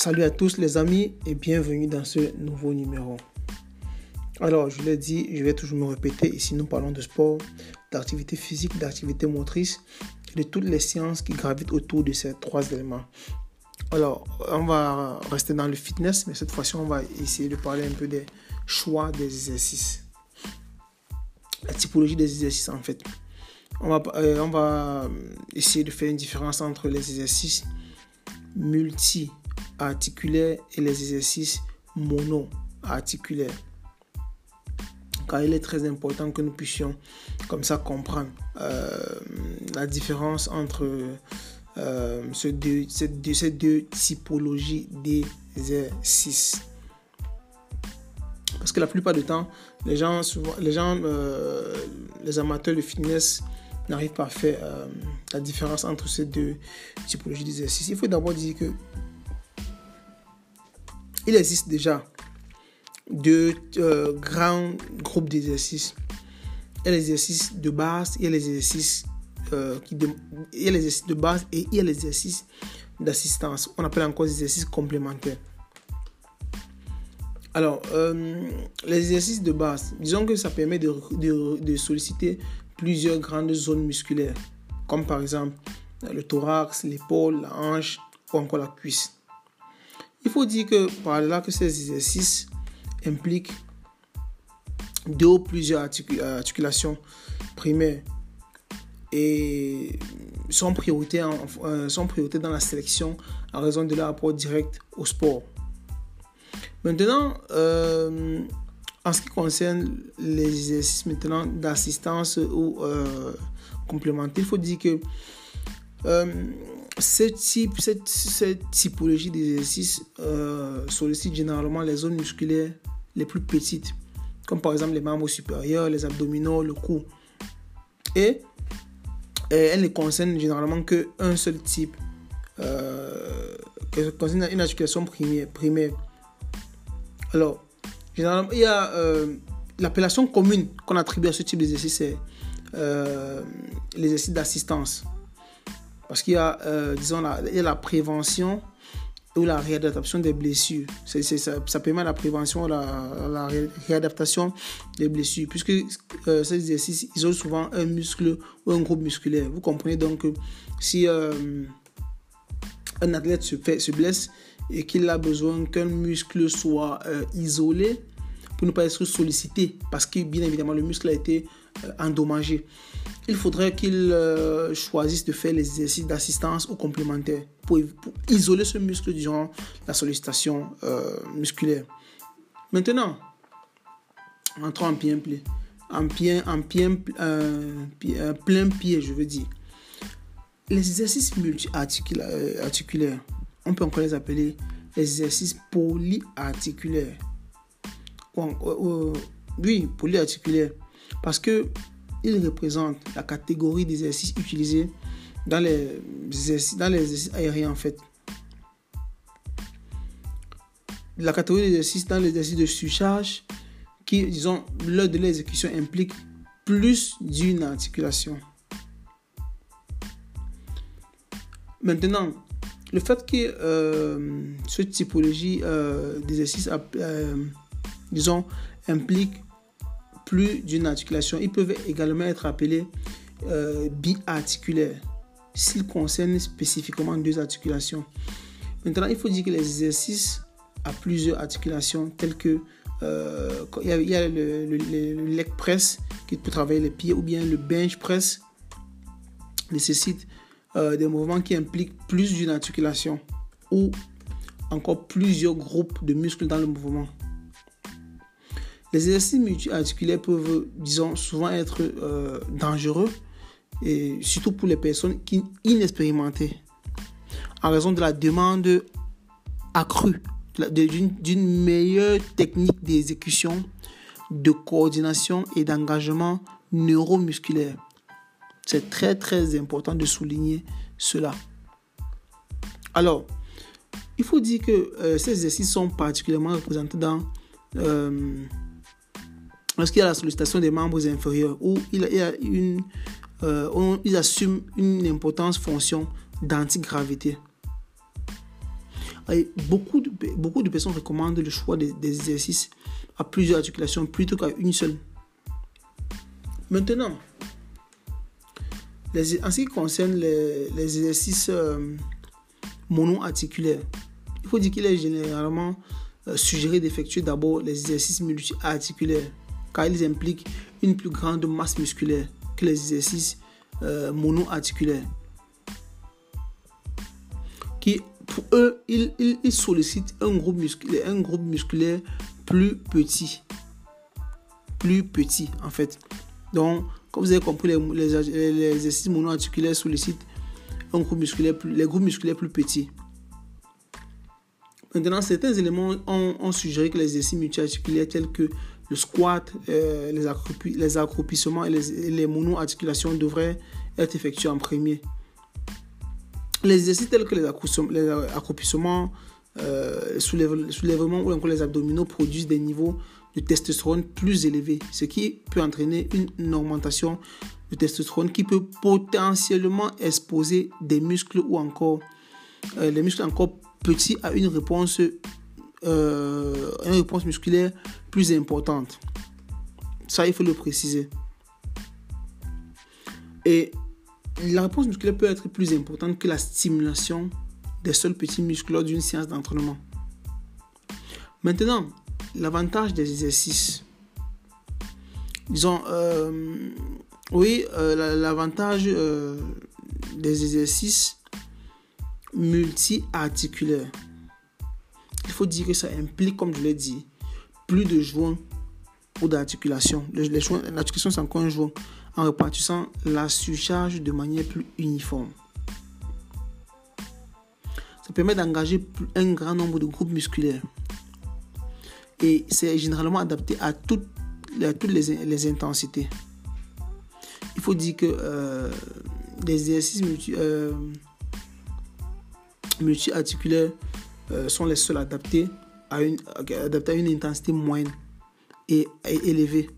Salut à tous les amis et bienvenue dans ce nouveau numéro. Alors, je l'ai dit, je vais toujours me répéter, ici nous parlons de sport, d'activité physique, d'activité motrice de toutes les sciences qui gravitent autour de ces trois éléments. Alors, on va rester dans le fitness, mais cette fois-ci, on va essayer de parler un peu des choix des exercices. La typologie des exercices, en fait. On va, euh, on va essayer de faire une différence entre les exercices multi articulaires et les exercices mono-articulaires. Car il est très important que nous puissions comme ça comprendre euh, la différence entre euh, ces, deux, ces, deux, typologies d'exercices. Parce que la plupart du temps, les gens, souvent, les, gens euh, les amateurs de fitness n'arrivent pas à faire la différence entre ces deux typologies d'exercices. Il faut d'abord dire que il existe déjà deux euh, grands groupes d'exercices. Il y a les exercices de base, il y a euh, qui de, de base et il y a les exercices d'assistance. On appelle encore exercices complémentaires. Alors, euh, les exercices de base, disons que ça permet de, de, de, solliciter plusieurs grandes zones musculaires, comme par exemple le thorax, l'épaule, la hanche ou encore la cuisse. Il faut dire que par là que ces exercices impliquent deux ou plusieurs articulations primaires et sont priorité, euh, sont priorité dans la sélection en raison de leur rapport direct au sport. Maintenant, euh, en ce qui concerne les exercices maintenant d'assistance ou euh, complémentaires, il faut dire que cette, type, cette, cette typologie d'exercice euh, sollicite généralement les zones musculaires les plus petites, comme par exemple les membres supérieurs, les abdominaux, le cou. Et, elle ne concerne généralement qu'un seul type, euh, concerne une articulation primaire. primaire. Alors, généralement, il y a euh, l'appellation commune qu'on attribue à ce type d'exercice, c'est euh, l'exercice d'assistance. Parce qu'il y a, euh, disons, la, la prévention ou la réadaptation des blessures. ça, ça, permet la prévention, la, la réadaptation des blessures, puisque euh, ces exercices isolent souvent un muscle ou un groupe musculaire. Vous comprenez donc que si euh, un athlète se, fait, se blesse et qu'il a besoin qu'un muscle soit euh, isolé pour ne pas être sollicité, parce que bien évidemment le muscle a été euh, endommagé. Il faudrait qu'il euh, choisisse de faire les exercices d'assistance ou complémentaires pour, isoler ce muscle durant la sollicitation euh, musculaire. Maintenant, entrons en pied, en pied, en plein pied, je veux dire. Les exercices multi-articulaires, on peut encore les appeler les exercices polyarticulaires. Oui, polyarticulaires parce que il représente la catégorie d'exercices utilisés dans les exercices, aériens en fait. La catégorie d'exercices dans les exercices de surcharge qui, disons, lors de l'exécution implique plus d'une articulation. Maintenant, le fait que euh, cette typologie euh, d'exercice, euh, disons, implique plus d'une articulation. Ils peuvent également être appelés euh, biarticulaires s'ils concernent spécifiquement deux articulations. Maintenant, il faut dire que les exercices à plusieurs articulations, tels que euh, il y a, le, leg press qui peut travailler les pieds ou bien le bench press nécessite euh, des mouvements qui impliquent plus d'une articulation ou encore plusieurs groupes de muscles dans le mouvement. Les exercices multi-articulaires peuvent, disons, souvent être euh, dangereux, et surtout pour les personnes inexpérimentées, en raison de la demande accrue d'une meilleure technique d'exécution, de coordination et d'engagement neuromusculaire. C'est très très important de souligner cela. Alors, il faut dire que euh, ces exercices sont particulièrement représentés dans euh, lorsqu'il y a la sollicitation des membres inférieurs, où il y a une, euh, ils assument une importance fonction d'antigravité. beaucoup, de, beaucoup de personnes recommandent le choix des, exercices à plusieurs articulations plutôt qu'à une seule. Maintenant, les, en ce qui concerne les, exercices euh, mono-articulaires, il faut dire qu'il est généralement euh, suggéré d'effectuer d'abord les exercices multi-articulaires car ils impliquent une plus grande masse musculaire que les exercices euh, mono-articulaires. Qui, pour eux, ils, ils, sollicitent un groupe, musculaire, un groupe musculaire plus petit. Plus petit, en fait. Donc, comme vous avez compris, les, les, exercices mono-articulaires sollicitent un groupe musculaire plus, les groupes musculaires plus petits. Maintenant, certains éléments ont, suggéré que les exercices multi-articulaires tels que le squat, euh, les, accroupissements et les, mono-articulations devraient être effectués en premier. Les exercices tels que les accroupissements, euh, les soulèvements ou encore les abdominaux produisent des niveaux de testostérone plus élevés, ce qui peut entraîner une, augmentation de testostérone qui peut potentiellement exposer des muscles ou encore euh, les muscles encore petits à une réponse, euh, une réponse musculaire plus importante. Ça, il faut le préciser. Et la réponse musculaire peut être plus importante que la stimulation des seuls petits muscles lors d'une séance d'entraînement. Maintenant, l'avantage des exercices. Disons, euh, oui, euh, l'avantage euh, des exercices multi-articulaires. Il faut dire que ça implique, comme je l'ai dit, plus de joints ou d'articulation. L'articulation, c'est encore un joint en répartissant la surcharge de manière plus uniforme. Ça permet d'engager un grand nombre de groupes musculaires. Et c'est généralement adapté à toutes, les, intensités. Il faut dire que euh, les exercices multi, euh, multi-articulaires euh, sont les seuls adaptés à, une, adaptés à une intensité moyenne et élevée,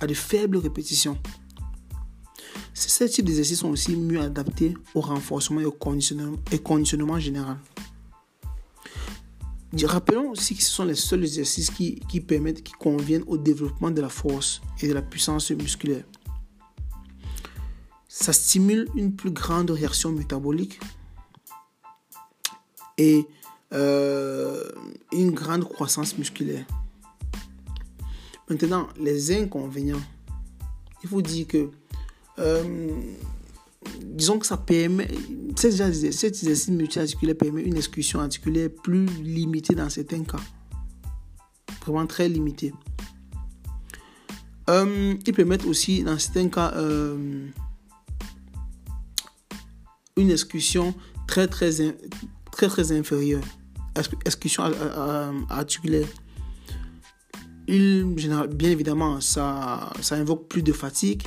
à de faibles répétitions. Ces types d'exercices sont aussi mieux adaptés au renforcement et au conditionnement général. Rappelons aussi que ce sont les seuls exercices qui, qui, permettent, qui conviennent au développement de la force et de la puissance musculaire. Ça stimule une plus grande réaction métabolique et euh, une grande croissance musculaire. Maintenant, les inconvénients. Il faut dire que euh, disons que ça permet, cet exercice multi-articulaire permet une exécution articulaire plus limitée dans certains cas. Vraiment très limitée. Euh, ils permettent aussi, dans certains cas, euh, une exécution très très, très, très inférieure. Exécution articulaire. Bien évidemment, ça, ça invoque plus de fatigue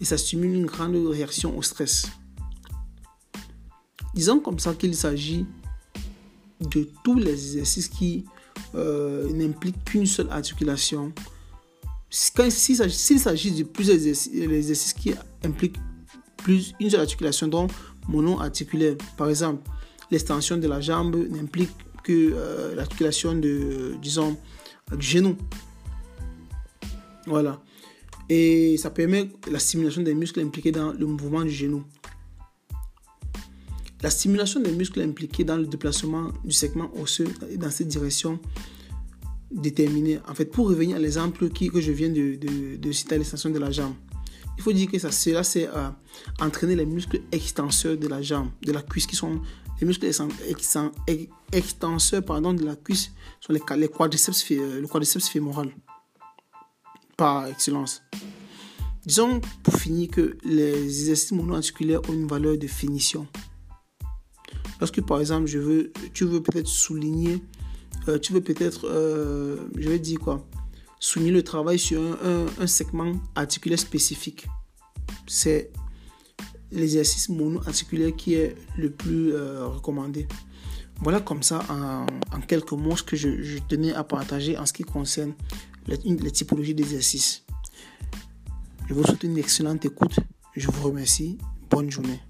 et ça stimule une grande réaction au stress. Disons comme ça qu'il s'agit de tous les exercices qui euh, n'impliquent qu'une seule articulation. S'il s'agit de plusieurs exercices, qui impliquent plus une seule articulation, donc mono-articulaire, par exemple, l'extension de la jambe n'implique que euh, l'articulation de, disons, du genou. Voilà et ça permet la stimulation des muscles impliqués dans le mouvement du genou. La stimulation des muscles impliqués dans le déplacement du segment osseux dans cette direction déterminée. En fait, pour revenir à l'exemple que je viens de, citer l'extension de la jambe, il faut dire que ça, cela, c'est à entraîner les muscles extenseurs de la jambe, de la cuisse, qui sont les muscles extenseurs pardon, de la cuisse, sont les, quadriceps, le quadriceps fémoral par excellence. Disons pour finir que les exercices monoarticulaires ont une valeur de finition. Lorsque par exemple je veux, tu veux peut-être souligner, euh, tu veux peut-être, euh, je vais dire quoi, souligner le travail sur un, segment articulaire spécifique. C'est l'exercice monoarticulaire qui est le plus euh, recommandé. Voilà comme ça en, quelques mots ce que je, je, tenais à partager en ce qui concerne les, typologies d'exercices. Je vous souhaite une excellente écoute. Je vous remercie. Bonne journée.